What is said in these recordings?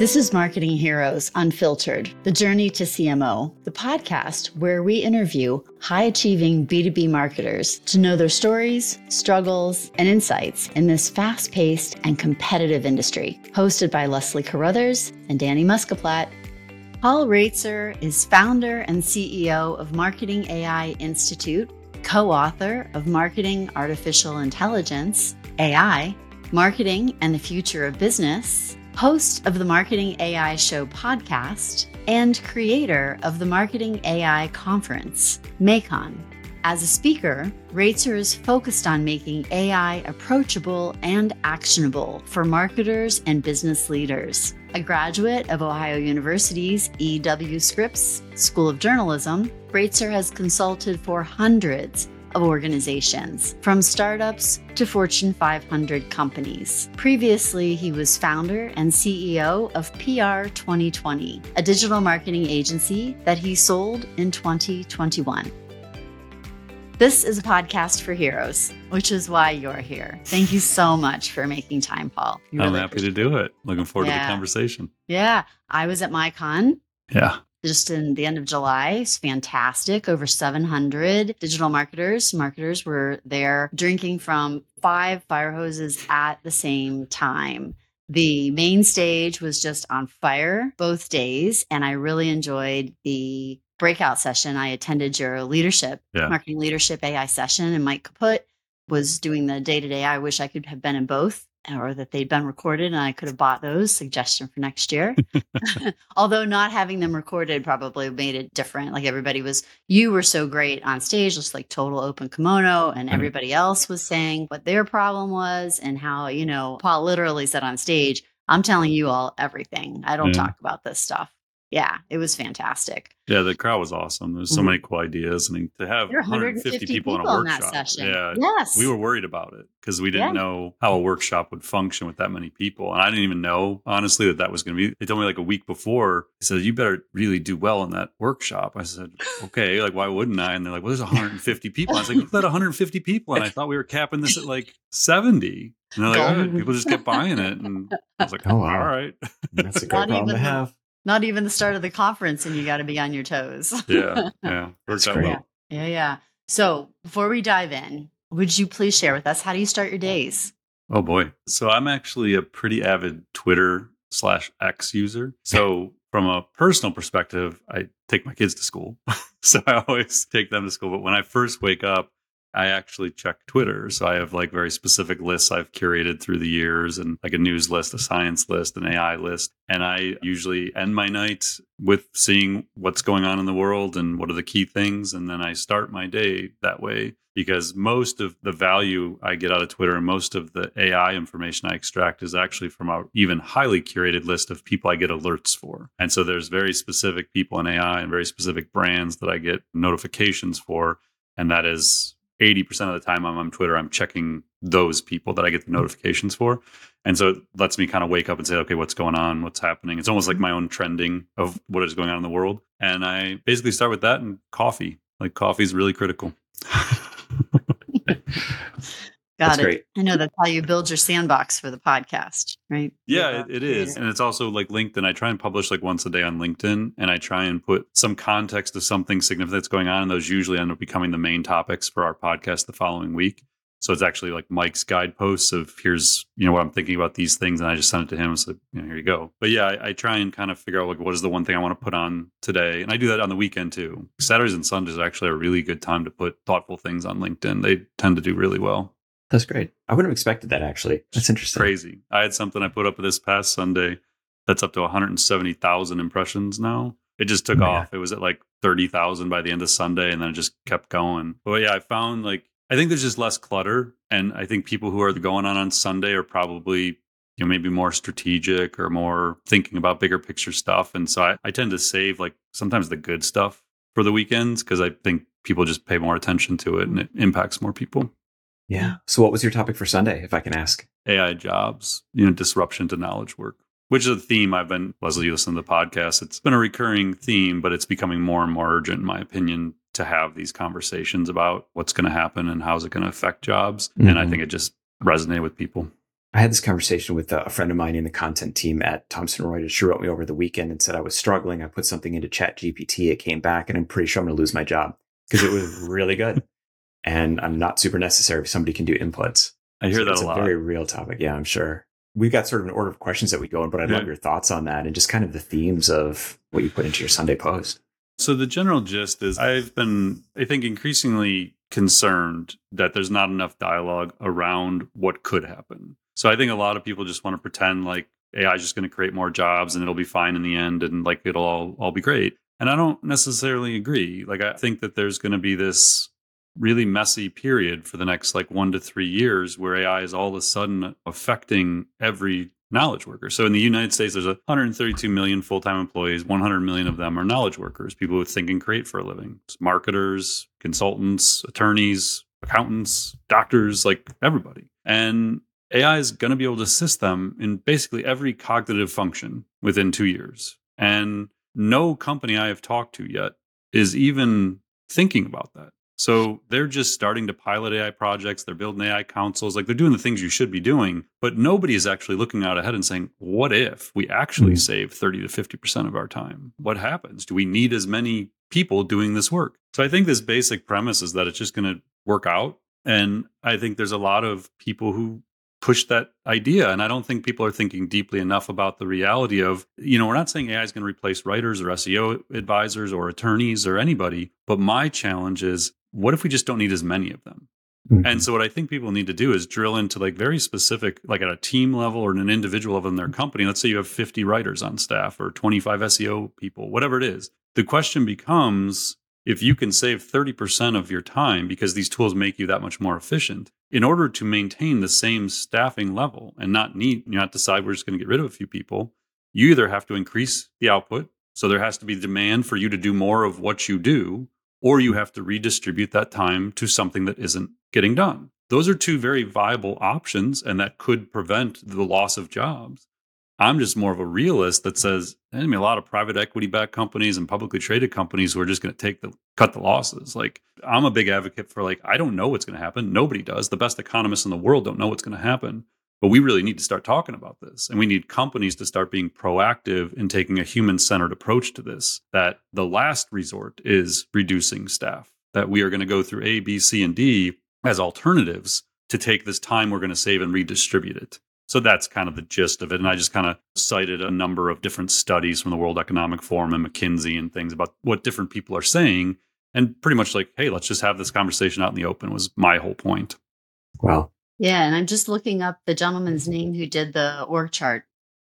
This is Marketing Heroes Unfiltered, the journey to CMO, the podcast where we interview high achieving B2B marketers to know their stories, struggles, and insights in this fast paced and competitive industry. Hosted by Leslie Carruthers and Danny Muscaplat. Paul Roetzer is founder and CEO of Marketing AI Institute, co author of Marketing Artificial Intelligence, AI, Marketing and the Future of Business host of the Marketing AI Show podcast, and creator of the Marketing AI Conference, MAICON. As a speaker, Roetzer is focused on making AI approachable and actionable for marketers and business leaders. A graduate of Ohio University's E.W. Scripps School of Journalism, Roetzer has consulted for hundreds of organizations, from startups to Fortune 500 companies. Previously, he was founder and CEO of PR 2020, a digital marketing agency that he sold in 2021. This is a podcast for heroes, which is why you're here. Thank you so much for making time, Paul. You I'm happy to do it. Looking forward yeah. to the conversation. Yeah. I was at MAICON. Yeah just in the end of July. It's fantastic. Over 700 digital marketers, marketers were there drinking from five fire hoses at the same time. The main stage was just on fire both days, and I really enjoyed the breakout session. I attended your leadership, yeah. marketing leadership AI session, and Mike Kaput was doing the day to day. I wish I could have been in both or that they'd been recorded and I could have bought those suggestion for next year. Although not having them recorded probably made it different. Like everybody was, you were so great on stage, just like total open kimono, and mm-hmm. everybody else was saying what their problem was and how, you know, Paul literally said on stage, I'm telling you all everything. I don't mm-hmm. talk about this stuff yeah, it was fantastic. Yeah, the crowd was awesome. There's so mm-hmm. many cool ideas, and to have 150, 150 people, people in a workshop. session. Yeah, yes, we were worried about it because we didn't yeah. know how a workshop would function with that many people, and I didn't even know honestly that that was going to be. They told me like a week before. They said you better really do well in that workshop. I said okay, like why wouldn't I? And they're like, well, there's 150 people. I was like, let 150 people, and I thought we were capping this at like 70. And they're like, right, people just kept buying it, and I was like, oh, wow. all right, that's a good problem to have not even the start of the conference and you got to be on your toes. yeah. Yeah. Works out well. Yeah. Yeah. So before we dive in, would you please share with us how do you start your days? Oh boy. So I'm actually a pretty avid Twitter slash X user. So from a personal perspective, I take my kids to school. so I always take them to school. But when I first wake up, I actually check Twitter. So I have like very specific lists I've curated through the years and like a news list, a science list, an AI list. And I usually end my night with seeing what's going on in the world and what are the key things. And then I start my day that way because most of the value I get out of Twitter and most of the AI information I extract is actually from a even highly curated list of people I get alerts for. And so there's very specific people in AI and very specific brands that I get notifications for. And that is 80% of the time I'm on Twitter, I'm checking those people that I get the mm-hmm. notifications for. And so it lets me kind of wake up and say, okay, what's going on? What's happening? It's almost like mm-hmm. my own trending of what is going on in the world. And I basically start with that and coffee. Like coffee is really critical. Got that's it. Great. I know that's how you build your sandbox for the podcast, right? Yeah, it, it is. And it's also like LinkedIn. I try and publish like once a day on LinkedIn and I try and put some context of something significant that's going on. And those usually end up becoming the main topics for our podcast the following week. So it's actually like Mike's guideposts of here's, you know, what I'm thinking about these things. And I just sent it to him and said, you know, here you go. But yeah, I, I, try and kind of figure out like what is the one thing I want to put on today. And I do that on the weekend too. Saturdays and Sundays are actually a really good time to put thoughtful things on LinkedIn. They tend to do really well. That's great. I wouldn't have expected that actually. That's interesting. Crazy. I had something I put up this past Sunday that's up to 170,000 impressions now. It just took oh off. God. It was at like 30,000 by the end of Sunday and then it just kept going. But yeah, I found like, I think there's just less clutter. And I think people who are going on on Sunday are probably, you know, maybe more strategic or more thinking about bigger picture stuff. And so I, I tend to save like sometimes the good stuff for the weekends because I think people just pay more attention to it and it impacts more people. Yeah. So what was your topic for Sunday, if I can ask? AI jobs, you know, disruption to knowledge work, which is a theme I've been, Leslie, you listen to the podcast. It's been a recurring theme, but it's becoming more and more urgent, in my opinion, to have these conversations about what's going to happen and how's it going to affect jobs. Mm-hmm. And I mm-hmm. think it just resonated with people. I had this conversation with a friend of mine in the content team at Thomson Reuters. She wrote me over the weekend and said I was struggling. I put something into Chat GPT. It came back, and I'm pretty sure I'm going to lose my job because it was really good. And I'm not super necessary if somebody can do inputs. I hear so that it's a, a very real topic. Yeah, I'm sure. We've got sort of an order of questions that we go in, but I'd yeah. love your thoughts on that and just kind of the themes of what you put into your Sunday post. So the general gist is I've been, I think, increasingly concerned that there's not enough dialogue around what could happen. So I think a lot of people just want to pretend like AI is just going to create more jobs and it'll be fine in the end and like it'll all, all be great. And I don't necessarily agree. Like I think that there's going to be this really messy period for the next like one to three years where AI is all of a sudden affecting every knowledge worker. So in the United States, there's 132 million full-time employees. 100 million of them are knowledge workers, people who think and create for a living. It's marketers, consultants, attorneys, accountants, doctors, like everybody. And AI is going to be able to assist them in basically every cognitive function within two years. And no company I have talked to yet is even thinking about that. So they're just starting to pilot AI projects. They're building AI councils. Like they're doing the things you should be doing, but nobody is actually looking out ahead and saying, what if we actually mm-hmm. save 30 to 50% of our time? What happens? Do we need as many people doing this work? So I think this basic premise is that it's just going to work out. And I think there's a lot of people who push that idea. And I don't think people are thinking deeply enough about the reality of, you know, we're not saying AI is going to replace writers or SEO advisors or attorneys or anybody. But my challenge is what if we just don't need as many of them? Mm-hmm. And so what I think people need to do is drill into like very specific, like at a team level or an individual level in their company. Let's say you have 50 writers on staff or 25 SEO people, whatever it is. The question becomes if you can save 30% of your time because these tools make you that much more efficient in order to maintain the same staffing level and not need not decide we're just going to get rid of a few people you either have to increase the output so there has to be demand for you to do more of what you do or you have to redistribute that time to something that isn't getting done those are two very viable options and that could prevent the loss of jobs I'm just more of a realist that says I gonna a lot of private equity backed companies and publicly traded companies who are just going to take the cut the losses. Like I'm a big advocate for like I don't know what's going to happen. Nobody does. The best economists in the world don't know what's going to happen. But we really need to start talking about this. And we need companies to start being proactive in taking a human centered approach to this. That the last resort is reducing staff, that we are going to go through A, B, C, and D as alternatives to take this time we're going to save and redistribute it. So that's kind of the gist of it. And I just kind of cited a number of different studies from the World Economic Forum and McKinsey and things about what different people are saying. And pretty much like, hey, let's just have this conversation out in the open was my whole point. Wow. Yeah. And I'm just looking up the gentleman's mm-hmm. name who did the org chart.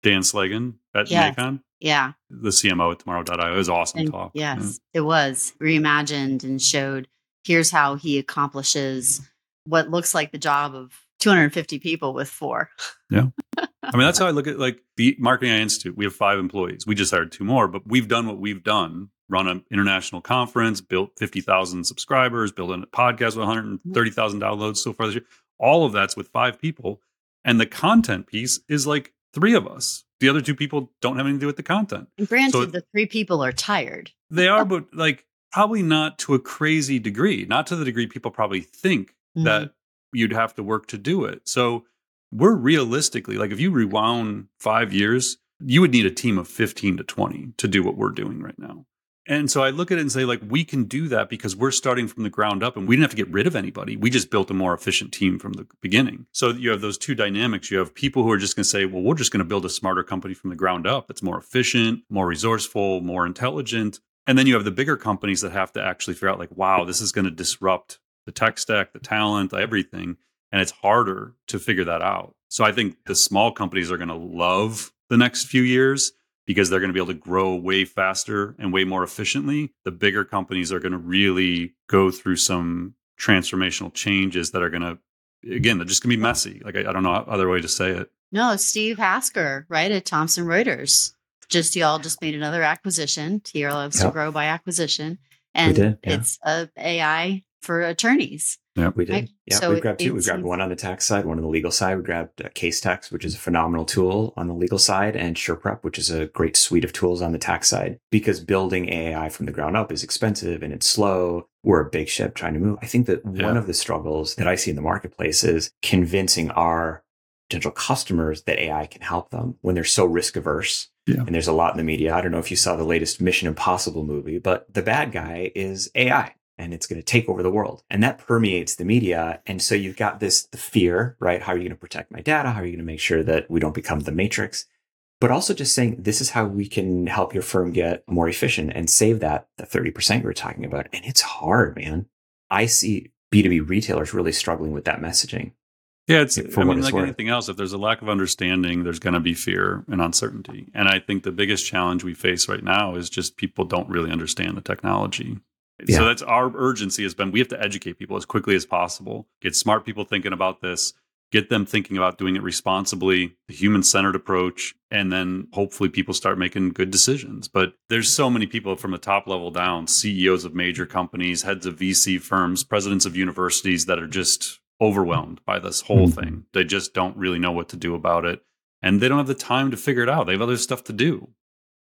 Dan Slagen at yes. MAICON. Yeah. The CMO at tomorrow.io. It was awesome and, talk. Yes, it was reimagined and showed here's how he accomplishes what looks like the job of 250 people with four. Yeah. I mean, that's how I look at like the Marketing AI Institute. We have five employees. We just hired two more, but we've done what we've done run an international conference, built 50,000 subscribers, built a podcast with 130,000 mm-hmm. downloads so far this year. All of that's with five people. And the content piece is like three of us. The other two people don't have anything to do with the content. And granted, so the three people are tired. they are, but like probably not to a crazy degree, not to the degree people probably think mm-hmm. that you'd have to work to do it. So we're realistically like if you rewound five years, you would need a team of 15 to 20 to do what we're doing right now. And so I look at it and say, like, we can do that because we're starting from the ground up and we didn't have to get rid of anybody. We just built a more efficient team from the beginning. So you have those two dynamics. You have people who are just going to say, well, we're just going to build a smarter company from the ground up that's more efficient, more resourceful, more intelligent. And then you have the bigger companies that have to actually figure out, like, wow, this is going to disrupt the tech stack, the talent, everything. And it's harder to figure that out. So I think the small companies are going to love the next few years because they're going to be able to grow way faster and way more efficiently. The bigger companies are going to really go through some transformational changes that are going to, again, they're just going to be messy. Like, I, I don't know other way to say it. No, Steve Hasker, right, at Thomson Reuters. Just y'all just made another acquisition. TR loves yep. to grow by acquisition. And did, yeah. it's a AI for attorneys. Yeah, we did. Right? Yeah, so we grabbed two. We grabbed one on the tax side, one on the legal side. We grabbed uh, Casetext, which is a phenomenal tool on the legal side, and SurePrep, which is a great suite of tools on the tax side. Because building AI from the ground up is expensive and it's slow. We're a big ship trying to move. I think that yeah. one of the struggles that I see in the marketplace is convincing our potential customers that AI can help them when they're so risk averse. Yeah. And there's a lot in the media. I don't know if you saw the latest Mission Impossible movie, but the bad guy is AI and it's going to take over the world. And that permeates the media. And so you've got this the fear, right? How are you going to protect my data? How are you going to make sure that we don't become the matrix? But also just saying this is how we can help your firm get more efficient and save that the 30% you were talking about. And it's hard, man. I see B2B retailers really struggling with that messaging. Yeah, it's, I mean, like worth. anything else, if there's a lack of understanding, there's going to be fear and uncertainty. And I think the biggest challenge we face right now is just people don't really understand the technology. Yeah. So that's our urgency has been we have to educate people as quickly as possible, get smart people thinking about this, get them thinking about doing it responsibly, the human centered approach, and then hopefully people start making good decisions. But there's so many people from the top level down, CEOs of major companies, heads of VC firms, presidents of universities that are just overwhelmed by this whole mm-hmm. thing. They just don't really know what to do about it. And they don't have the time to figure it out. They have other stuff to do.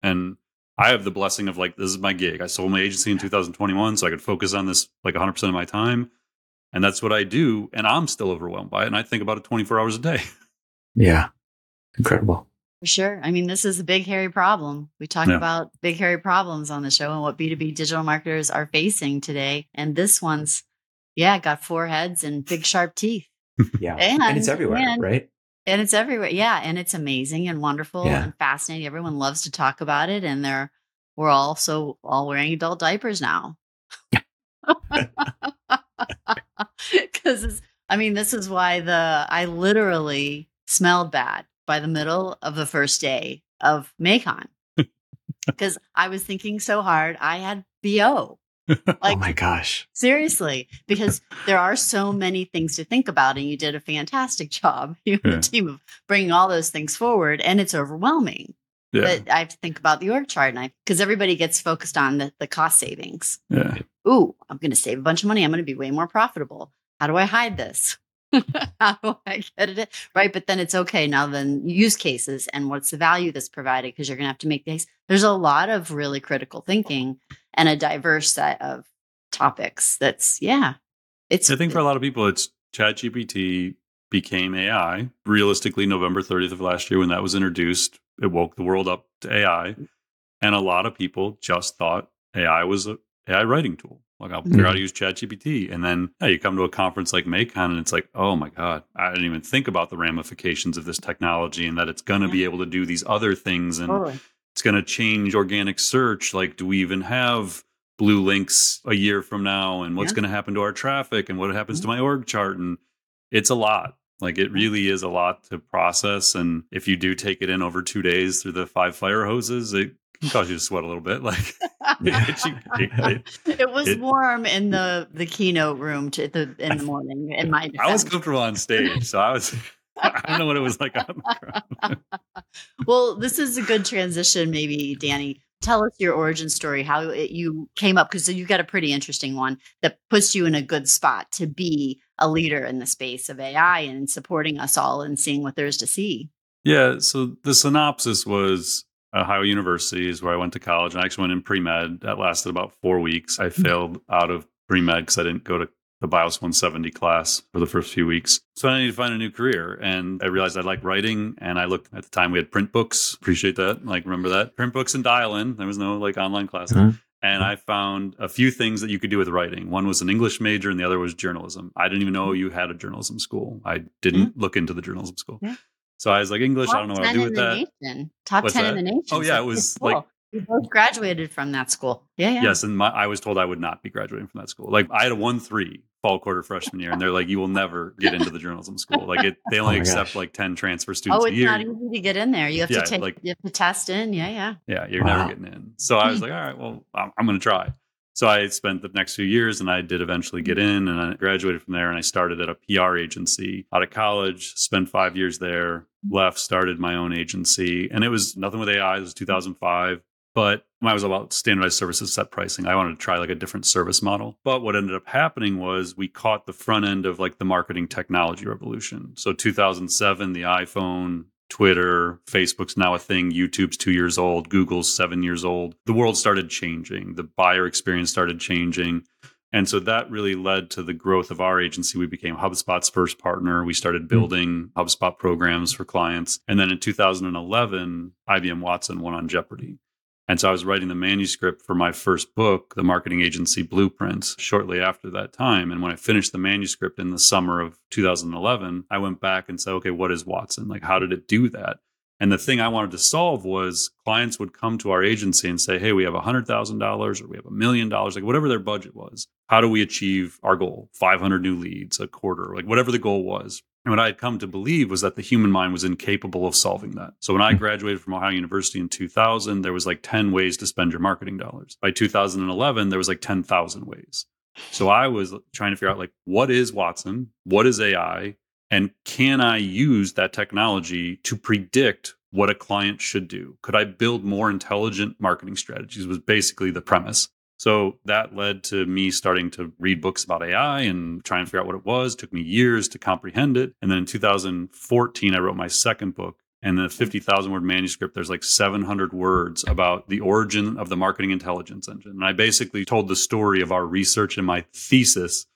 And I have the blessing of like, this is my gig. I sold my agency in 2021, so I could focus on this like 100% of my time. And that's what I do. And I'm still overwhelmed by it. And I think about it 24 hours a day. Yeah. Incredible. For sure. I mean, this is a big, hairy problem. We talk yeah. about big, hairy problems on the show and what B2B digital marketers are facing today. And this one's yeah, got four heads and big sharp teeth. yeah. And, and it's everywhere, and, right? And it's everywhere. Yeah. And it's amazing and wonderful yeah. and fascinating. Everyone loves to talk about it. And they're, we're also all wearing adult diapers now. Because I mean, this is why the, I literally smelled bad by the middle of the first day of MAICON because I was thinking so hard. I had BO. Oh like, oh my gosh. Seriously, because there are so many things to think about, and you did a fantastic job, you and yeah. the team of bringing all those things forward, and it's overwhelming. Yeah. But I have to think about the org chart, and I because everybody gets focused on the, the cost savings. Yeah. Ooh, I'm going to save a bunch of money. I'm going to be way more profitable. How do I hide this? How do I get it? Right. But then it's okay. Now, then use cases and what's the value that's provided because you're going to have to make these. There's a lot of really critical thinking and a diverse set of topics. That's, yeah. It's, I think for a lot of people, it's ChatGPT became AI. Realistically, November 30th of last year, when that was introduced, it woke the world up to AI. And a lot of people just thought AI was a AI writing tool. Like I'll figure mm-hmm. out how to use ChatGPT. And then yeah, you come to a conference like MAICON and it's like, oh my God, I didn't even think about the ramifications of this technology and that it's going to yeah. be able to do these other things and totally. it's going to change organic search. Like, do we even have blue links a year from now? And what's yeah. going to happen to our traffic and what happens mm-hmm. to my org chart? And it's a lot. Like it really is a lot to process. And if you do take it in over two days through the five fire hoses, it can cause you to sweat a little bit. Like it, it, it was warm in the the keynote room to the in the morning. In my defense. I was comfortable on stage, so I was. I don't know what it was like on the ground. well, this is a good transition, maybe, Danny. Tell us your origin story, how it, you came up, because you've got a pretty interesting one that puts you in a good spot to be a leader in the space of AI and supporting us all and seeing what there's to see. Yeah. So the synopsis was Ohio University is where I went to college. And I actually went in pre med. That lasted about four weeks. I hmm. failed out of pre med because I didn't go to the BIOS 170 class for the first few weeks. So I needed to find a new career. And I realized I like writing. And I looked at the time we had print books. Appreciate that. Like, remember that? Print books and dial in. There was no like online class. Mm-hmm. And I found a few things that you could do with writing. One was an English major, and the other was journalism. I didn't even know you had a journalism school. I didn't mm-hmm. look into the journalism school. Yeah. So I was like, English, Top I don't know what to do with that. Nation. Top What's 10 that? in the oh, nation. Oh, yeah. It was cool. like, we both graduated from that school. Yeah, yeah. Yes, and my, I was told I would not be graduating from that school. Like I had a one three fall quarter freshman year, and they're like, "You will never get into the journalism school. Like it, they oh only oh accept gosh. like ten transfer students. Oh, it's a year. not easy to get in there. You have yeah, to take, like, you have to test in. Yeah, yeah. Yeah, you're wow. never getting in. So I was like, all right, well, I'm, I'm going to try. So I spent the next few years and I did eventually get mm-hmm. in and I graduated from there and I started at a PR agency out of college, spent five years there, left, started my own agency. And it was nothing with AI. It was 2005. But when I was about standardized services set pricing, I wanted to try like a different service model. But what ended up happening was we caught the front end of like the marketing technology revolution. So 2007, the iPhone, Twitter, Facebook's now a thing, YouTube's two years old, Google's seven years old. The world started changing, the buyer experience started changing. And so that really led to the growth of our agency. We became HubSpot's first partner. We started hmm. building. HubSpot programs for clients. And then in 2011, IBM Watson won on Jeopardy. And so I was writing the manuscript for my first book, The Marketing Agency Blueprints, shortly after that time. And when I finished the manuscript in the summer of 2011, I went back and said, okay, what is Watson? Like, how did it do that? And the thing I wanted to solve was clients would come to our agency and say, Hey, we have $100,000 or we have a million dollars, like whatever their budget was. How do we achieve our goal? 500 new leads a quarter, like whatever the goal was. And what I had come to believe was that the human mind was incapable of solving that. So when I hmm. graduated from Ohio University in 2000, there was like 10 ways to spend your marketing dollars. By 2011, there was like 10,000 ways. So I was trying to figure out like what is Watson? What is AI? And can I use that technology to predict what a client should do? Could I build more intelligent marketing strategies? Was basically the premise. So that led to me starting to read books about AI and try and figure out what it was. It took me years to comprehend it. And then in 2014, I wrote my second book. And the 50,000 word manuscript, there's like 700 words about the origin of the marketing intelligence engine. And I basically told the story of our research and my thesis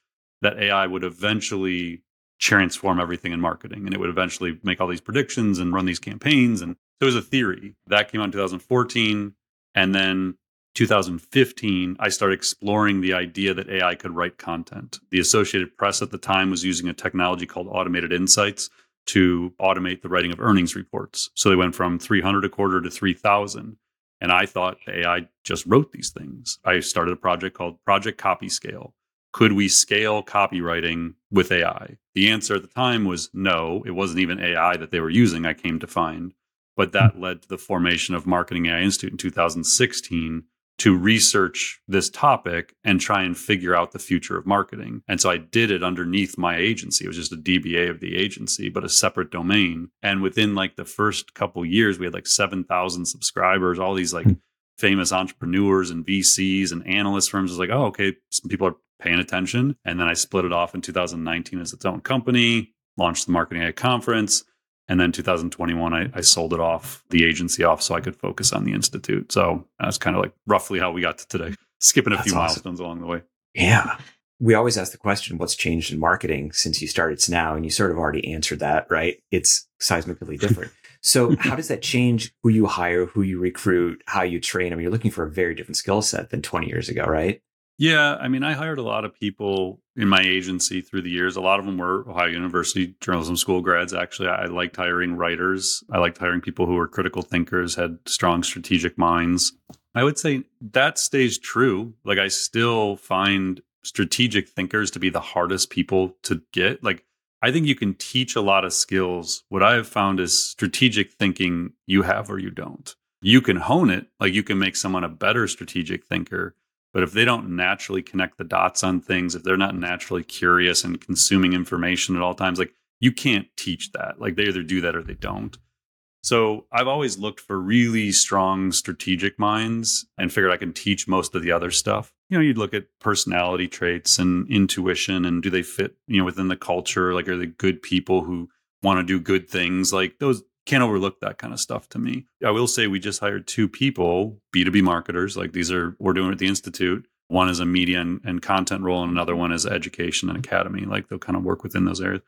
that AI would eventually transform everything in marketing and it would eventually make all these predictions and run these campaigns and so it was a theory that came out in 2014 and then 2015 i started exploring the idea that ai could write content the associated press at the time was using a technology called automated insights to automate the writing of earnings reports so they went from 300 a quarter to 3000 and i thought ai just wrote these things i started a project called project copy scale could we scale copywriting with AI? The answer at the time was no. It wasn't even AI that they were using, I came to find. But that hmm. led to the formation of Marketing AI Institute in 2016 to research this topic and try and figure out the future of marketing. And so I did it underneath my agency. It was just a DBA of the agency, but a separate domain. And within like the first couple years, we had like 7,000 subscribers, all these like hmm. famous entrepreneurs and VCs and analyst firms. was like, oh, okay, some people are paying attention. And then I split it off in 2019 as its own company, launched the Marketing AI conference. And then 2021, I, I, sold it off, the agency off, so I could focus on the institute. So that's kind of like roughly how we got to today, skipping a that's few awesome. milestones along the way. Yeah. We always ask the question, what's changed in marketing since you started now? And you sort of already answered that, right? It's seismically different. so how does that change who you hire, who you recruit, how you train? I mean, you're looking for a very different skill set than 20 years ago, right? Yeah, I mean, I hired a lot of people in my agency through the years. A lot of them were Ohio University journalism school grads. Actually, I liked hiring writers. I liked hiring people who were critical thinkers, had strong strategic minds. I would say that stays true. Like, I still find strategic thinkers to be the hardest people to get. Like, I think you can teach a lot of skills. What I have found is strategic thinking you have or you don't. You can hone it, like, you can make someone a better strategic thinker but if they don't naturally connect the dots on things, if they're not naturally curious and consuming information at all times, like you can't teach that. Like they either do that or they don't. So I've always looked for really strong strategic minds and figured I can teach most of the other stuff. You know, you'd look at personality traits and intuition and do they fit, you know, within the culture? Like are they good people who want to do good things? Like those can't overlook that kind of stuff to me. I will say we just hired two people, B2B marketers. Like these are, we're doing at the Institute. One is a media and, and content role, and another one is education and academy. Like they'll kind of work within those areas.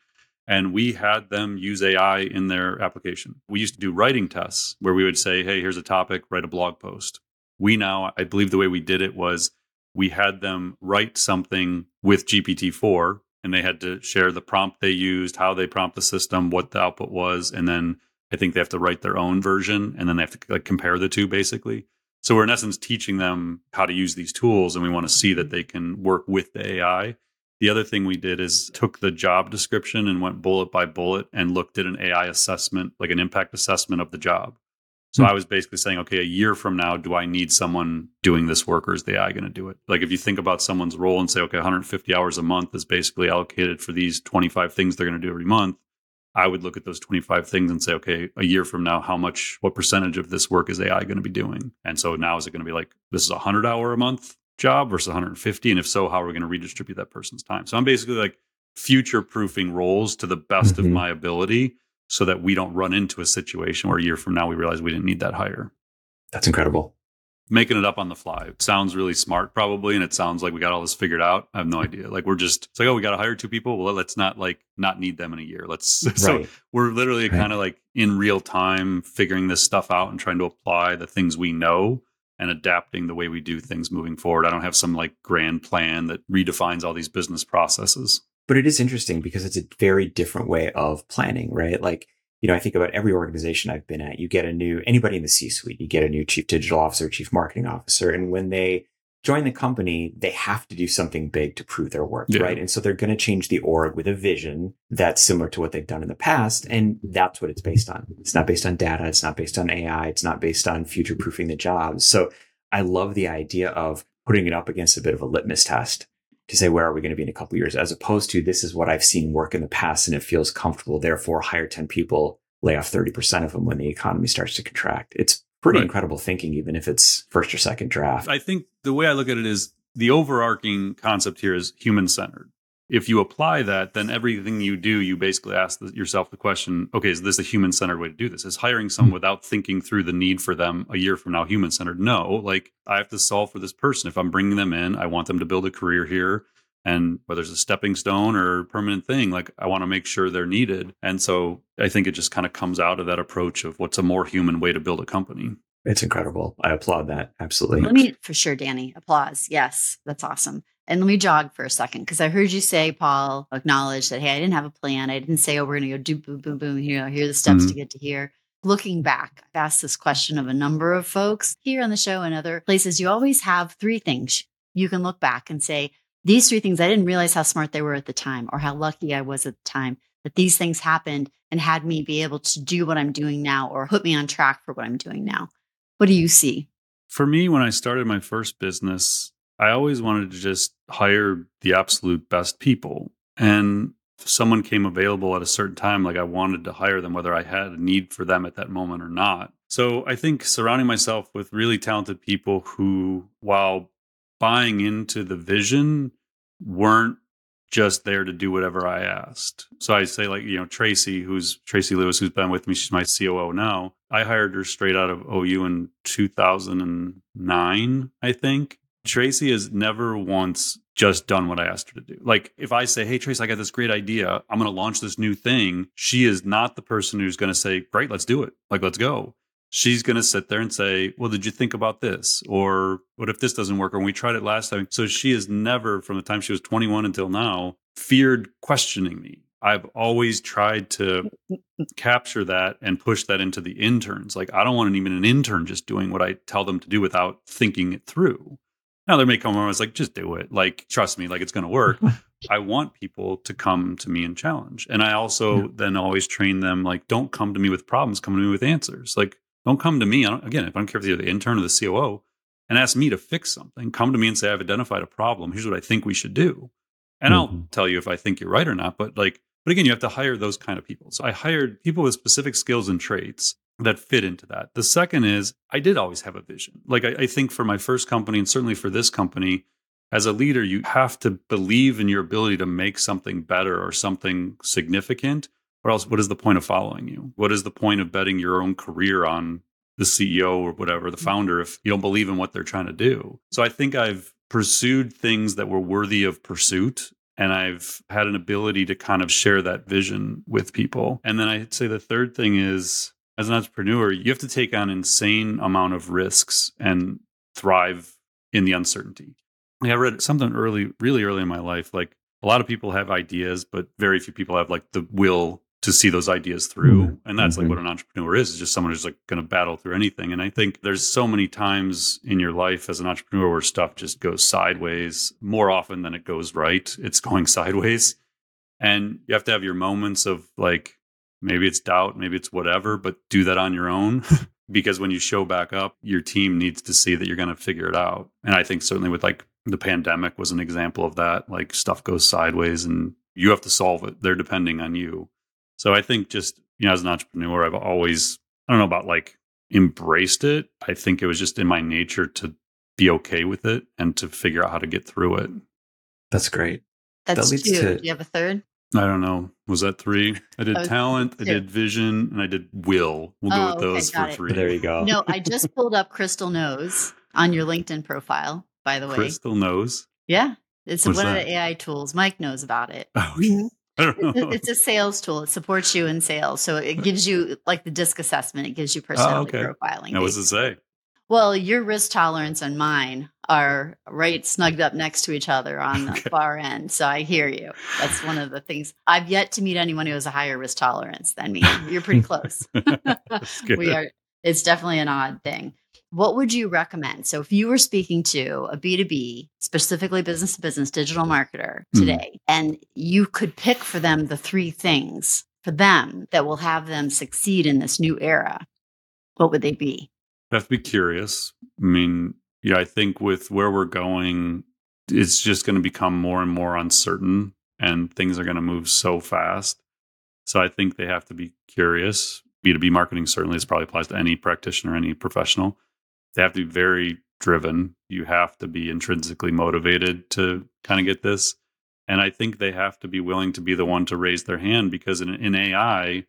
And we had them use AI in their application. We used to do writing tests where we would say, hey, here's a topic, write a blog post. We now, I believe the way we did it was we had them write something with GPT 4 and they had to share the prompt they used, how they prompt the system, what the output was, and then I think they have to write their own version and then they have to like compare the two basically. So we're in essence teaching them how to use these tools and we want to see that they can work with the AI. The other thing we did is took the job description and went bullet by bullet and looked at an AI assessment, like an impact assessment of the job. So mm-hmm. I was basically saying, okay, a year from now, do I need someone doing this work or is the AI going to do it? Like if you think about someone's role and say, okay, 150 hours a month is basically allocated for these 25 things they're going to do every month I would look at those 25 things and say, okay, a year from now, how much, what percentage of this work is AI going to be doing? And so now is it going to be like, this is a 100 hour a month job versus 150? And if so, how are we going to redistribute that person's time? So I'm basically like future proofing roles to the best mm-hmm. of my ability so that we don't run into a situation where a year from now we realize we didn't need that hire. That's incredible. Making it up on the fly. It sounds really smart, probably, and it sounds like we got all this figured out. I have no idea. Like we're just it's like, oh, we got to hire two people. Well, let's not like not need them in a year. Let's right. so we're literally right. kind of like in real time figuring this stuff out and trying to apply the things we know and adapting the way we do things moving forward. I don't have some like grand plan that redefines all these business processes. But it is interesting because it's a very different way of planning, right? Like you know, I think about every organization I've been at, you get a new, anybody in the C suite, you get a new chief digital officer, chief marketing officer. And when they join the company, they have to do something big to prove their worth, yeah. right? And so they're going to change the org with a vision that's similar to what they've done in the past. And that's what it's based on. It's not based on data. It's not based on AI. It's not based on future proofing the jobs. So I love the idea of putting it up against a bit of a litmus test to say, where are we going to be in a couple years? As opposed to this is what I've seen work in the past and it feels comfortable. Therefore, hire 10 people, lay off 30% of them when the economy starts to contract. It's pretty right. incredible thinking, even if it's first or second draft. I think the way I look at it is the overarching concept here is human centered if you apply that, then everything you do, you basically ask yourself the question: Okay, is this a human-centered way to do this? Is hiring someone mm-hmm. without thinking through the need for them a year from now human-centered? No, like I have to solve for this person. If I'm bringing them in, I want them to build a career here, and whether it's a stepping stone or permanent thing, like I want to make sure they're needed. And so I think it just kind of comes out of that approach of what's a more human way to build a company. It's incredible. I applaud that. Absolutely. Let me, for sure, Danny, applause. Yes, that's awesome. And let me jog for a second because I heard you say, Paul, acknowledge that, hey, I didn't have a plan. I didn't say, oh, we're going to go do boom, boom, boom. You know, here are the steps mm-hmm. to get to here. Looking back, I've asked this question of a number of folks here on the show and other places. You always have three things you can look back and say, these three things, I didn't realize how smart they were at the time or how lucky I was at the time that these things happened and had me be able to do what I'm doing now or put me on track for what I'm doing now. What do you see? For me, when I started my first business, I always wanted to just hire the absolute best people. And if someone came available at a certain time, like I wanted to hire them, whether I had a need for them at that moment or not. So I think surrounding myself with really talented people who, while buying into the vision, weren't just there to do whatever I asked. So I say, like, you know, Tracy, who's Tracy Lewis, who's been with me, she's my COO now. I hired her straight out of OU in 2009, I think. Tracy has never once just done what I asked her to do. Like if I say, "Hey Tracy, I got this great idea. I'm going to launch this new thing." She is not the person who's going to say, "Great, let's do it." Like, "Let's go." she's going to sit there and say, Well, did you think about this? Or what if this doesn't work? Or we tried it last time. So she has never, from the time she was 21 until now, feared questioning me. I've always tried to capture that and push that into the interns. Like, I don't want even an intern just doing what I tell them to do without thinking it through. Now, there may come moments like, just do it. Like, trust me, like it's going to work. I want people to come to me and challenge. And I also yeah. then always train them like, don't come to me with problems, come to me with answers. Like, don't come to me. again, if I don't care if you're the intern or the COO and ask me to fix something, come to me and say, I've identified a problem. Here's what I think we should do. And mm-hmm. I'll tell you if I think you're right or not. But like, but again, you have to hire those kind of people. So I hired people with specific skills and traits that fit into that. The second is I did always have a vision. Like I, I think for my first company and certainly for this company, as a leader, you have to believe in your ability to make something better or something significant or else what is the point of following you? What is the point of betting your own career on the CEO or whatever, the mm. founder, if you don't believe in what they're trying to do? So I think I've pursued things that were worthy of pursuit. And I've had an ability to kind of share that vision with people. And then I'd say the third thing is as an entrepreneur, you have to take on insane amount of risks and thrive in the uncertainty. I read something early, really early in my life, like a lot of people have ideas, but very few people have like the will to see those ideas through mm-hmm. and that's mm-hmm. like what an entrepreneur is is just someone who's like going to battle through anything and i think there's so many times in your life as an entrepreneur where stuff just goes sideways more often than it goes right it's going sideways and you have to have your moments of like maybe it's doubt maybe it's whatever but do that on your own because when you show back up your team needs to see that you're going to figure it out and i think certainly with like the pandemic was an example of that like stuff goes sideways and you have to solve it they're depending on you so I think just, you know, as an entrepreneur, I've always, I don't know about like embraced it. I think it was just in my nature to be okay with it and to figure out how to get through it. That's great. That's that two. To... Do you have a third? I don't know. Was that three? I did talent, two. I did vision, and I did will. We'll go oh, with those okay, for it. three. There you go. No, I just pulled up Crystal Knows on your LinkedIn profile, by the way. Crystal knows. Yeah. It's What's one that? of the AI tools. Mike knows about it. Oh, okay. It's a sales tool. It supports you in sales. So it gives you like the disc assessment. It gives you oh, personality oh, okay. profiling. Now, what does it say? Well, your risk tolerance and mine are right snugged up next to each other on the far end. So I hear you. That's one of the things. I've yet to meet anyone who has a higher risk tolerance than me. You're pretty close. we are. It's definitely an odd thing. What would you recommend? So, if you were speaking to a B2B, specifically business to business digital marketer hmm. today, mm. and you could pick for them the three things for them that will have them succeed in this new era, what would they be? I have to be curious. I mean, yeah, I think with where we're going, it's just going to become more and more uncertain and things are going to move so fast. So I think they have to be curious. B2B marketing certainly this probably applies to any practitioner, any professional. They have to be very driven. You have to be intrinsically motivated to kind of get this. And I think they have to be willing to be the one to raise their hand because in, in AI,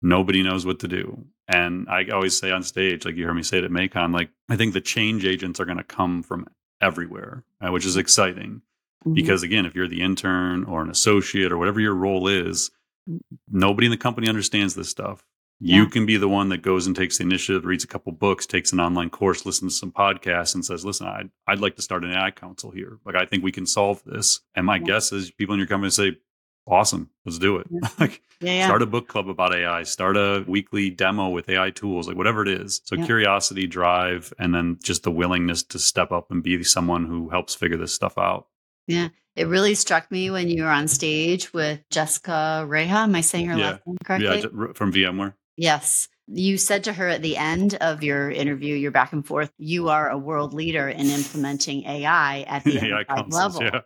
nobody knows what to do. And I always say on stage, like you heard me say it at MAICON, like I think the change agents are going to come from everywhere, uh, which is exciting. Mm-hmm. Because again, if you're the intern or an associate or whatever your role is, nobody in the company understands this stuff. Yeah. You can be the one that goes and takes the initiative, reads a couple books, takes an online course, listens to some podcasts, and says, "Listen, I'd, I'd like to start an AI council here. Like, I think we can solve this." And my yeah. guess is, people in your company say, awesome. Let's do it. Like yeah, yeah. start a book club about ai start a weekly demo with ai tools like whatever it is. So yeah. curiosity drive and then just the willingness to step up and be someone who helps figure this stuff out. Yeah. It really struck me when you were on stage with Jessica Hreha am i saying her last name correctly? Yeah from vmware. Yes. You said to her at the end of your interview, your back and forth, you are a world leader in implementing AI at the AI level. Yeah.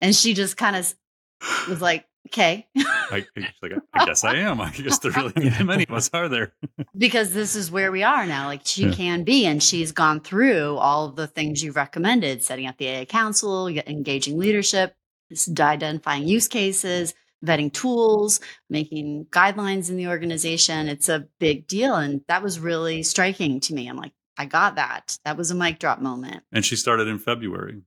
And she just kind of was like, Okay. I, like, I guess I am. I guess there really ain't many of us, are there? because this is where we are now. Like she yeah. can be, and she's gone through all of the things you've recommended setting up the AA council, engaging leadership, identifying use cases, vetting tools, making guidelines in the organization. It's a big deal. And that was really striking to me. I'm like, I got that. That was a mic drop moment. And she started in February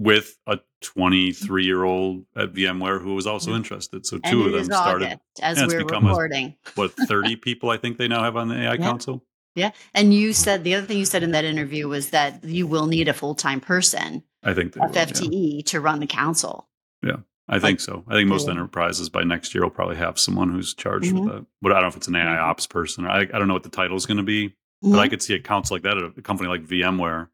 with a 23 year old at VMware who was also interested. So two of them started as yeah, we're recording. A, what 30 people I think they now have on the AI yeah. Council. Yeah, and you said the other thing you said in that interview was that you will need a full time person. I think they FTE yeah. to run the council. Yeah. I think so. I think most enterprises by next year will probably have someone who's charged mm-hmm. with that. But I don't know if it's an AI mm-hmm. ops person. I, I don't know what the title is going to be. Mm-hmm. But I could see a council like that at a company like VMware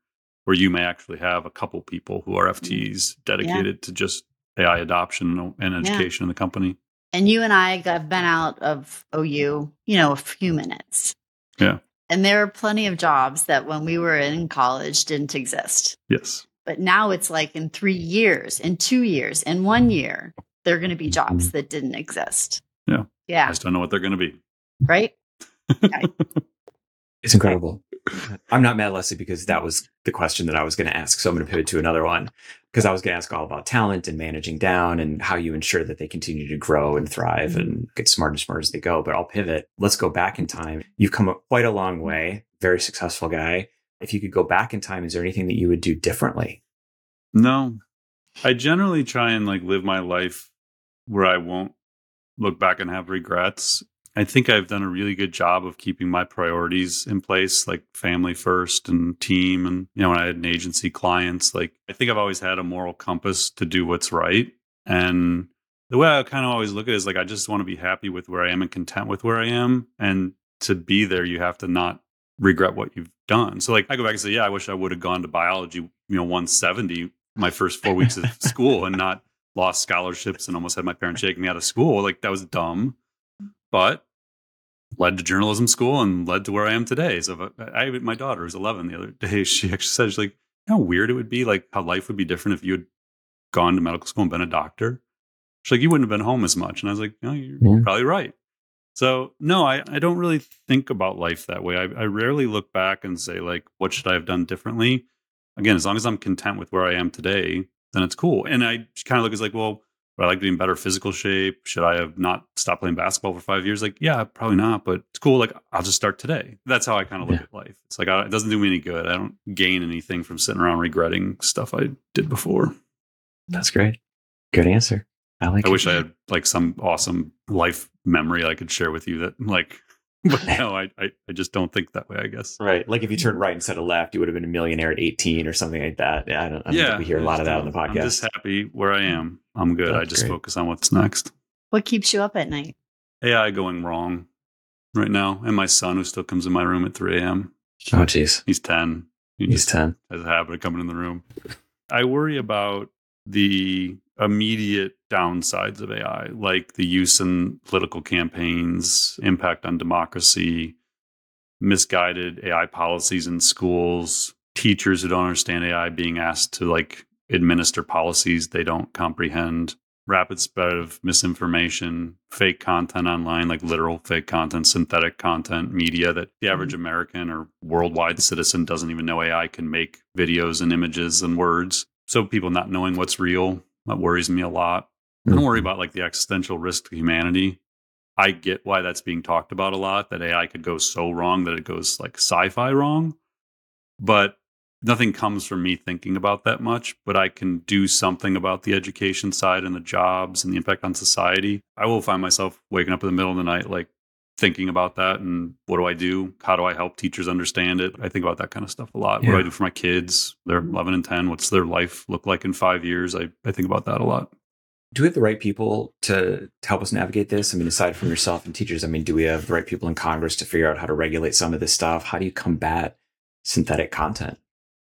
where you may actually have a couple people who are FTEs dedicated yeah. to just AI adoption and education yeah. in the company. And you and I have been out of OU, you know, a few minutes. Yeah. And there are plenty of jobs that when we were in college didn't exist. Yes. But now it's like in three years, in two years, in one year, there are going to be jobs mm-hmm. that didn't exist. Yeah. Yeah. I just don't know what they're going to be. Right. Okay. It's incredible. I'm not mad, Leslie, because that was the question that I was going to ask. So I'm going to pivot to another one because I was going to ask all about talent and managing down and how you ensure that they continue to grow and thrive mm-hmm. and get smarter and smarter as they go. But I'll pivot. Let's go back in time. You've come quite a long way, very successful guy. If you could go back in time, is there anything that you would do differently? No. I generally try and like live my life where I won't look back and have regrets. I think I've done a really good job of keeping my priorities in place, like family first and team. And, you know, when I had an agency clients, like I think I've always had a moral compass to do what's right. And the way I kind of always look at it is like, I just want to be happy with where I am and content with where I am. And to be there, you have to not regret what you've done. So, like, I go back and say, yeah, I wish I would have gone to biology, you know, 170 my first four weeks of school and not lost scholarships and almost had my parents shaking me out of school. Like, that was dumb. But led to journalism school and led to where I am today. So I, my daughter was 11 the other day. She actually said, she's like, how weird it would be, like how life would be different if you had gone to medical school and been a doctor. She's like, you wouldn't have been home as much. And I was like, no, you're yeah. probably right. So no, I, I don't really think about life that way. I, I rarely look back and say like, what should I have done differently? Again, as long as I'm content with where I am today, then it's cool. And I kind of look as like, well, Would I like to be in better physical shape? Should I have not stopped playing basketball for five years? Like, yeah, probably not, but it's cool. Like, I'll just start today. That's how I kind of look yeah. at life. It's like, it doesn't do me any good. I don't gain anything from sitting around regretting stuff I did before. That's great. Good answer. I like I it. wish I had like some awesome life memory I could share with you that like but no, I, I, I just don't think that way. I guess right. Like if you turned right instead of left, you would have been a millionaire at eighteen or something like that. I don't. I don't yeah, we hear a lot of that on the podcast. I'm just happy where I am. I'm good. That's I just great. focus on what's next. What keeps you up at night? AI going wrong right now, and my son who still comes in my room at three a.m. Oh, jeez. He's ten. He He's ten. Has a habit of coming in the room. I worry about the immediate downsides of AI, like the use in political campaigns, impact on democracy, misguided AI policies in schools, teachers who don't understand AI being asked to like administer policies they don't comprehend, rapid spread of misinformation, fake content online, like literal fake content, synthetic content, media that the average mm-hmm. American or worldwide citizen doesn't even know AI can make videos and images and words. So people not knowing what's real, that worries me a lot. I don't worry mm-hmm. about like the existential risk to humanity. I get why that's being talked about a lot, that AI could go so wrong that it goes like sci-fi wrong. But nothing comes from me thinking about that much, but I can do something about the education side and the jobs and the impact on society. I will find myself waking up in the middle of the night like thinking about that and what do I do? How do I help teachers understand it? I think about that kind of stuff a lot. Yeah. What do I do for my kids? They're 11 and 10. What's their life look like in five years? I, I think about that a lot. Do we have the right people to, to help us navigate this? I mean, aside from yourself and teachers, I mean, do we have the right people in Congress to figure out how to regulate some of this stuff? How do you combat synthetic content?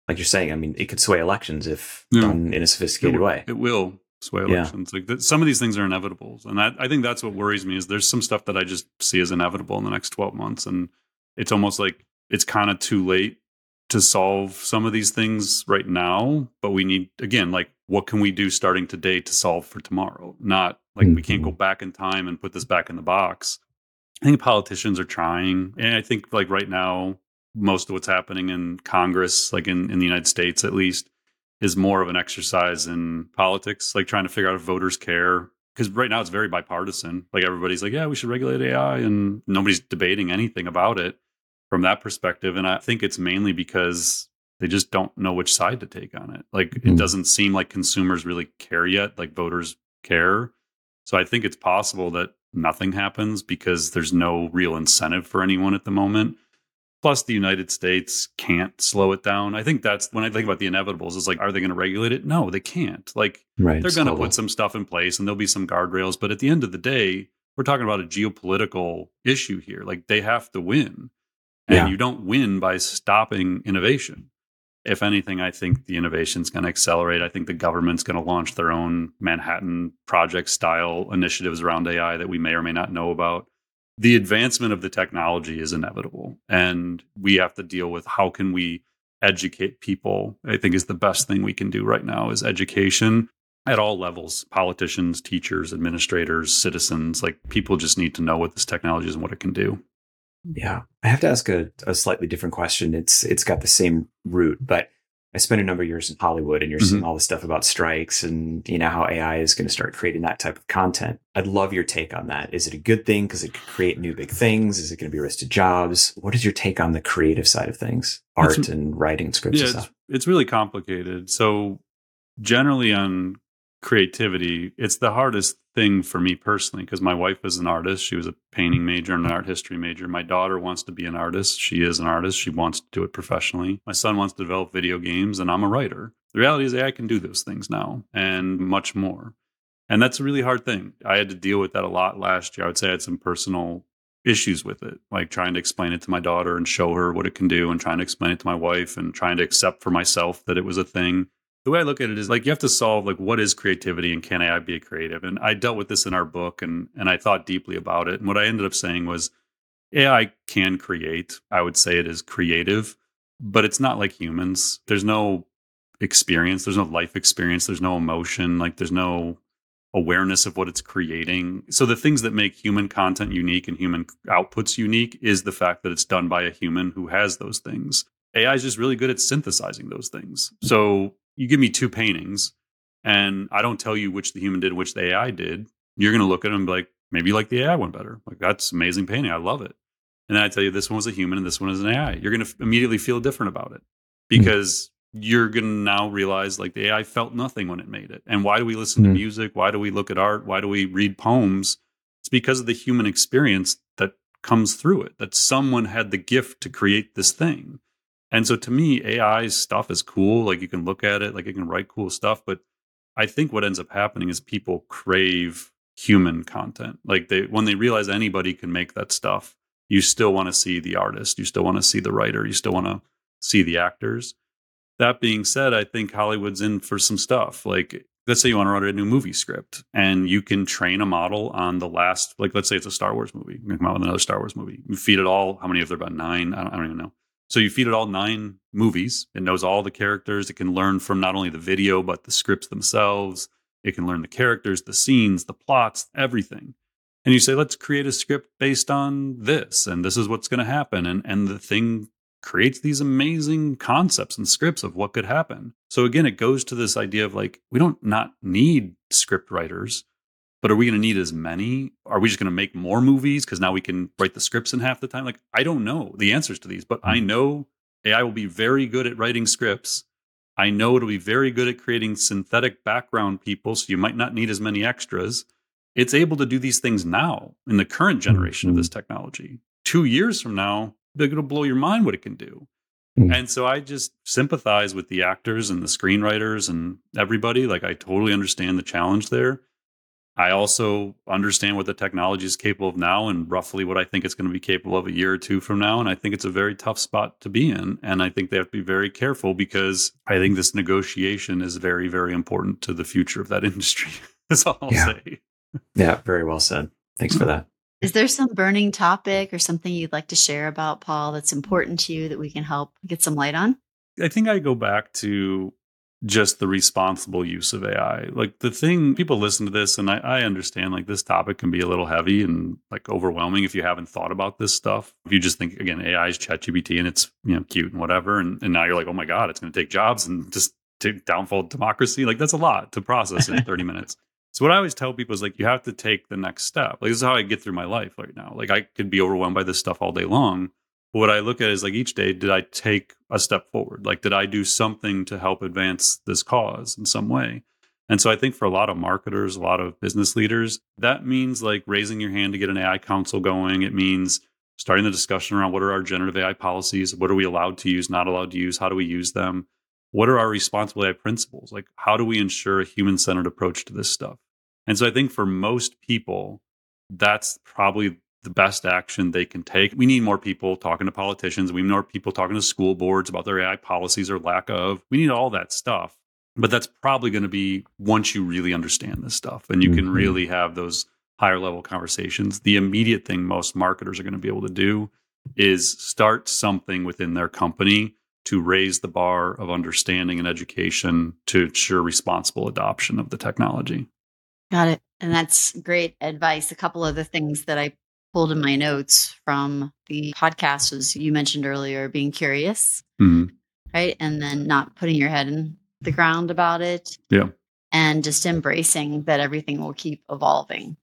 Like you're saying, I mean, it could sway elections if yeah. done in a sophisticated it, way. It will sway elections. Yeah. Like that, some of these things are inevitable, and that, I think that's what worries me. Is there's some stuff that I just see as inevitable in the next 12 months, and it's almost like it's kind of too late to solve some of these things right now. But we need again, like, what can we do starting today to solve for tomorrow? Not like mm-hmm. we can't go mm-hmm. back in time and put this back in the box. I think politicians are trying, and I think like right now, most of what's happening in Congress, like in in the United States at least is more of an exercise in politics, like trying to figure out if voters care. Because right now it's very bipartisan. Like everybody's like, yeah, we should regulate AI, and nobody's debating anything about it from that perspective. And I think it's mainly because they just don't know which side to take on it. Like mm-hmm. it doesn't seem like consumers really care yet, like voters care. So I think it's possible that nothing happens because there's no real incentive for anyone at the moment. Plus, the United States can't slow it down. I think that's when I think about the inevitables. Is like, are they going to regulate it? No, they can't. Like, right, they're going to put some stuff in place, and there'll be some guardrails. But at the end of the day, we're talking about a geopolitical issue here. Like, they have to win, and yeah. you don't win by stopping innovation. If anything, I think the innovation is going to accelerate. I think the government's going to launch their own Manhattan Project style initiatives around AI that we may or may not know about the advancement of the technology is inevitable and we have to deal with how can we educate people i think is the best thing we can do right now is education at all levels politicians teachers administrators citizens like people just need to know what this technology is and what it can do yeah i have to ask a, a slightly different question it's it's got the same root but I spent a number of years in Hollywood and you're mm-hmm. seeing all this stuff about strikes and you know how AI is going to start creating that type of content. I'd love your take on that. Is it a good thing because it could create new big things? Is it going to be a risk to jobs? What is your take on the creative side of things? Art it's, and writing scripts yeah, and stuff. It's, it's really complicated. So generally on creativity, it's the hardest thing for me personally because my wife is an artist. She was a painting major and an art history major. My daughter wants to be an artist. She is an artist. She wants to do it professionally. My son wants to develop video games, and I'm a writer. The reality is, I can do those things now and much more. And that's a really hard thing. I had to deal with that a lot last year. I would say I had some personal issues with it, like trying to explain it to my daughter and show her what it can do, and trying to explain it to my wife and trying to accept for myself that it was a thing the way I look at it is like you have to solve like what is creativity and can AI be a creative? And I dealt with this in our book and and I thought deeply about it. And what I ended up saying was AI can create. I would say it is creative, but it's not like humans. There's no experience, there's no life experience, there's no emotion, like there's no awareness of what it's creating. So the things that make human content unique and human outputs unique is the fact that it's done by a human who has those things. AI is just really good at synthesizing those things. So you give me two paintings and I don't tell you which the human did, which the AI did, you're going to look at them and be like, maybe you like the AI one better. Like, that's amazing painting. I love it. And then I tell you, this one was a human and this one is an AI. You're going to immediately feel different about it hmm. because mm. you're going to now realize like the AI felt nothing when it made it. And why do we listen mm. to hmm. music? Why do we look at art? Why do we read poems? It's because of the human experience that comes through it, that someone had the gift to create this thing. And so to me, AI stuff is cool. Like you can look at it, like it can write cool stuff. But I think what ends up happening is people crave human content. Like they when they realize anybody can make that stuff, you still want to see the artist, you still want to see the writer, you still want to see the actors. That being said, I think Hollywood's in for some stuff. Like let's say you want to write a new movie script and you can train a model on the last like let's say it's a Star Wars movie. You come out with another Star Wars movie. You feed it all, how many of there about nine? I don't, I don't even know so you feed it all nine movies. It knows all the characters. It can learn from not only the video, but the scripts themselves. It can learn the characters, the scenes, the plots, everything. And you say, let's create a script based on this, and this is what's going to happen. And, and the thing creates these amazing concepts and scripts of what could happen. So again, it goes to this idea of like, we don't not need script writers. But are we going to need as many? Are we just going to make more movies because now we can write the scripts in half the time? Like, I don't know the answers to these, but I hmm. know AI will be very good at writing scripts. I know it'll be very good at creating synthetic background people, so you might not need as many extras. It's able to do these things now in the current generation mm-hmm. of this technology. Two years from now, it'll blow your mind what it can do. Mm-hmm. And so I just sympathize with the actors and the screenwriters and everybody. Like, I totally understand the challenge there. I also understand what the technology is capable of now and roughly what I think it's going to be capable of a year or two from now. And I think it's a very tough spot to be in. And I think they have to be very careful because I think this negotiation is very, very important to the future of that industry. That's all I'll yeah. say. Yeah, very well said. Thanks for that. Is there some burning topic or something you'd like to share about Paul that's important to you that we can help get some light on? I think I go back to just the responsible use of AI. Like the thing, people listen to this, and I, I, understand like this topic can be a little heavy and like overwhelming if you haven't thought about this stuff. If you just think again, AI is ChatGPT and it's you know cute and whatever, and, and now you're like, oh my god, it's going to take jobs and just take downfall democracy. Like that's a lot to process in 30 minutes. So what I always tell people is like you have to take the next step. Like this is how I get through my life right now. Like I could be overwhelmed by this stuff all day long, what I look at is like each day, did I take a step forward? Like, did I do something to help advance this cause in some way? And so I think for a lot of marketers, a lot of business leaders, that means like raising your hand to get an AI council going. It means starting the discussion around what are our generative AI policies? What are we allowed to use, not allowed to use? How do we use them? What are our responsible AI principles? Like, how do we ensure a human centered approach to this stuff? And so I think for most people, that's probably the best action they can take. We need more people talking to politicians. We need more people talking to school boards about their AI policies or lack of. We need all that stuff. But that's probably going to be once you really understand this stuff and you mm-hmm. can really have those higher level conversations. The immediate thing most marketers are going to be able to do is start something within their company to raise the bar of understanding and education to ensure responsible adoption of the technology. Got it. And that's great advice. A couple of the things that I pulled in my notes from the podcast was you mentioned earlier being curious, mm-hmm. right? And then not putting your head in the ground about it. Yeah. And just embracing that everything will keep evolving,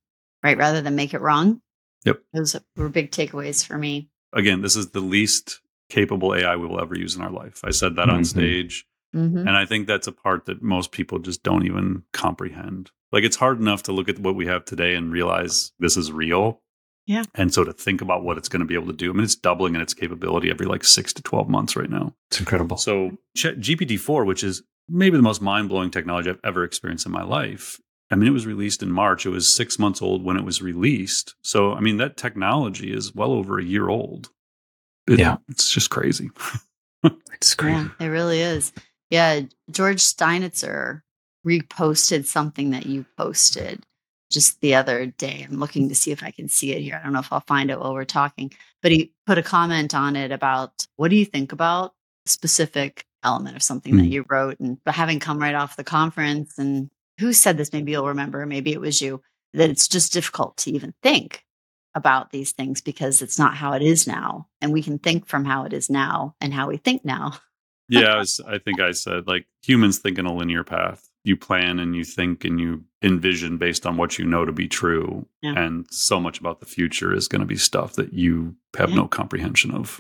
right? Rather than make it wrong. Yep. Those were big takeaways for me. Again, this is the least capable AI we will ever use in our life. I said that mm-hmm. on stage. Mm-hmm. And I think that's a part that most people just don't even comprehend. Like it's hard enough to look at what we have today and realize this is real. Yeah. And so to think about what it's going to be able to do, I mean, it's doubling in its capability every like six to 12 months right now. It's incredible. So GPT 4, which is maybe the most mind blowing technology I've ever experienced in my life. I mean, it was released in March. It was six months old when it was released. So, I mean, that technology is well over a year old. It, yeah. It's just crazy. it's crazy. Yeah, it really is. Yeah. George Steinitzer reposted something that you posted just the other day. I'm looking to see if I can see it here. I don't know if I'll find it while we're talking, but he put a comment on it about what do you think about a specific element of something mm. that you wrote and but having come right off the conference and who said this maybe you'll remember maybe it was you that it's just difficult to even think about these things because it's not how it is now and we can think from how it is now and how we think now yeah I, was, I think i said like humans think in a linear path you plan and you think and you envision based on what you know to be true. Yeah. And so much about the future is going to be stuff that you have yeah. no comprehension of.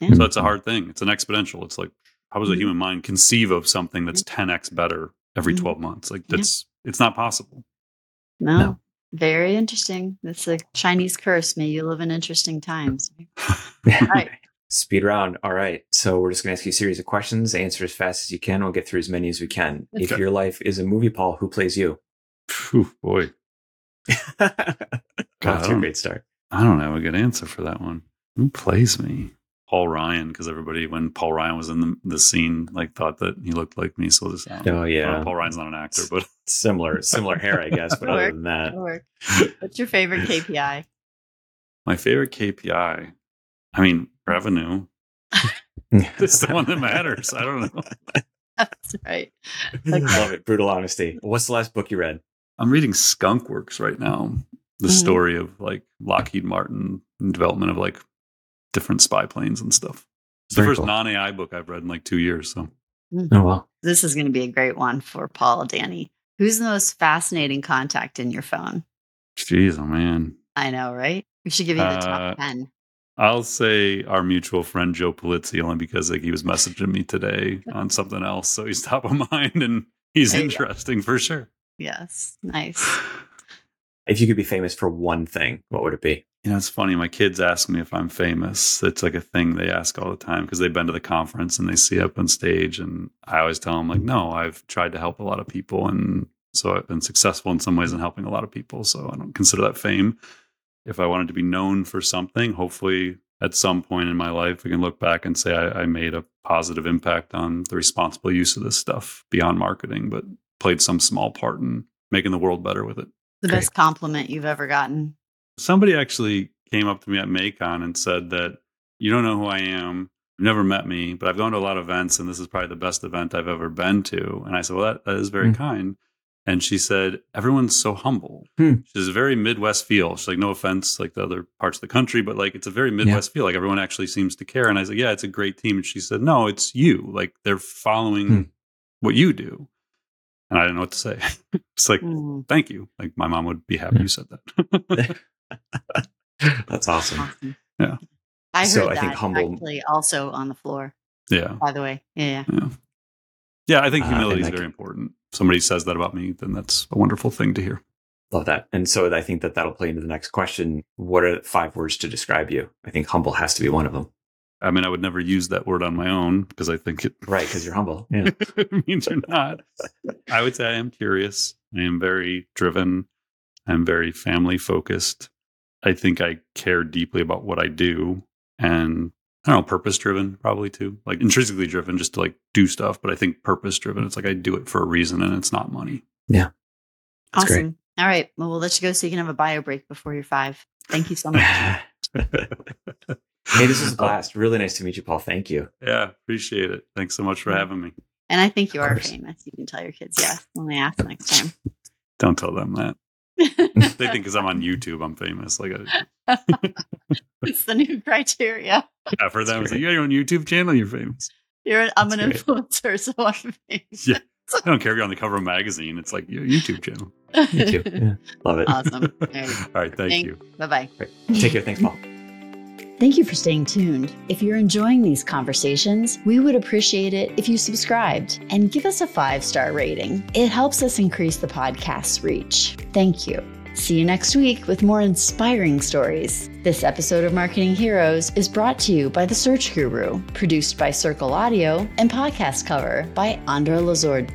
Yeah. So that's a hard thing. It's an exponential. It's like, how does a mm-hmm. human mind conceive of something that's 10x better every mm-hmm. 12 months? Like, that's, it's not possible. No. no. Very interesting. That's a Chinese curse. May you live in interesting times. right. Speed round. All right. So we're just going to ask you a series of questions. Answer as fast as you can. We'll get through as many as we can. Okay. If your life is a movie, Paul, who plays you? Whew, boy. God, a um, great start. I don't have a good answer for that one. Who plays me? Paul Ryan, because everybody, when Paul Ryan was in the, the scene, like thought that he looked like me. So this, oh yeah, Paul Ryan's not an actor, but similar, similar hair, I guess. But other than that, what's your favorite KPI? My favorite KPI, I mean, revenue. it's the one that matters. I don't know. That's right. Okay. Love it. Brutal honesty. What's the last book you read? I'm reading Skunk Works right now. The mm-hmm. story of like Lockheed Martin and development of like different spy planes and stuff. It's Very the first cool. non AI book I've read in like two years. So, mm-hmm. oh well, this is going to be a great one for Paul, Danny. Who's the most fascinating contact in your phone? Jeez, oh man, I know, right? We should give you the uh, top ten. I'll say our mutual friend Joe Pulizzi only because like he was messaging me today on something else, so he's top of mind and he's interesting for sure. Yes, nice. If you could be famous for one thing, what would it be? You know, it's funny. My kids ask me if I'm famous. It's like a thing they ask all the time because they've been to the conference and they see up on stage. And I always tell them, like, no, I've tried to help a lot of people. And so I've been successful in some ways in helping a lot of people. So I don't consider that fame. If I wanted to be known for something, hopefully at some point in my life, I can look back and say I, I made a positive impact on the responsible use of this stuff beyond marketing, but played some small part in making the world better with it. The Great. best compliment you've ever gotten. Somebody actually came up to me at MAICON and said that you don't know who I am. You've never met me, but I've gone to a lot of events and this is probably the best event I've ever been to. And I said, Well, that, that is very mm. kind. And she said, Everyone's so humble. Hmm. She's a very Midwest feel. She's like, No offense, like the other parts of the country, but like it's a very Midwest yeah. feel. Like everyone actually seems to care. And I said, Yeah, it's a great team. And she said, No, it's you. Like they're following hmm. what you do. And I didn't know what to say. it's like, mm. thank you. Like my mom would be happy you said that. That's awesome. awesome. Yeah. I heard so that I think humble actually also on the floor. Yeah. By the way. Yeah. Yeah. Yeah. I think uh, humility uh, is very can... important. somebody says that about me, then that's a wonderful thing to hear. Love that. And so I think that that'll play into the next question. What are five words to describe you? I think humble has to be one of them. I mean, I would never use that word on my own because I think it right because you're humble. Yeah, it means you're not. I would say I am curious. I am very driven. I'm very family focused. I think I care deeply about what I do, and I don't know, purpose driven probably too. Like intrinsically driven, just to like do stuff. But I think purpose driven. It's like I do it for a reason, and it's not money. Yeah, That's awesome. Great. All right, well, we'll let you go so you can have a bio break before you're five. Thank you so much. Hey, this is a blast. Really nice to meet you, Paul. Thank you. Yeah, appreciate it. Thanks so much for having me. And I think you are famous. You can tell your kids yes when they ask next time. Don't tell them that. They think because I'm on YouTube, I'm famous. Like uh, a... it's the new criteria. Yeah, for them, it's like, you got your own YouTube channel, you're famous. You're, I'm That's an great. influencer, so I'm famous. Yeah. I don't care if you're on the cover of a magazine. It's like your YouTube channel. YouTube. Yeah. Love it. Awesome. All right. All right thank you. Bye bye. Take care. Thanks, Paul. Thank you for staying tuned. If you're enjoying these conversations, we would appreciate it if you subscribed and give us a five star rating. It helps us increase the podcast's reach. Thank you. See you next week with more inspiring stories. This episode of Marketing Heroes is brought to you by The Search Guru, produced by Circle Audio, and podcast cover by Andra Lazar.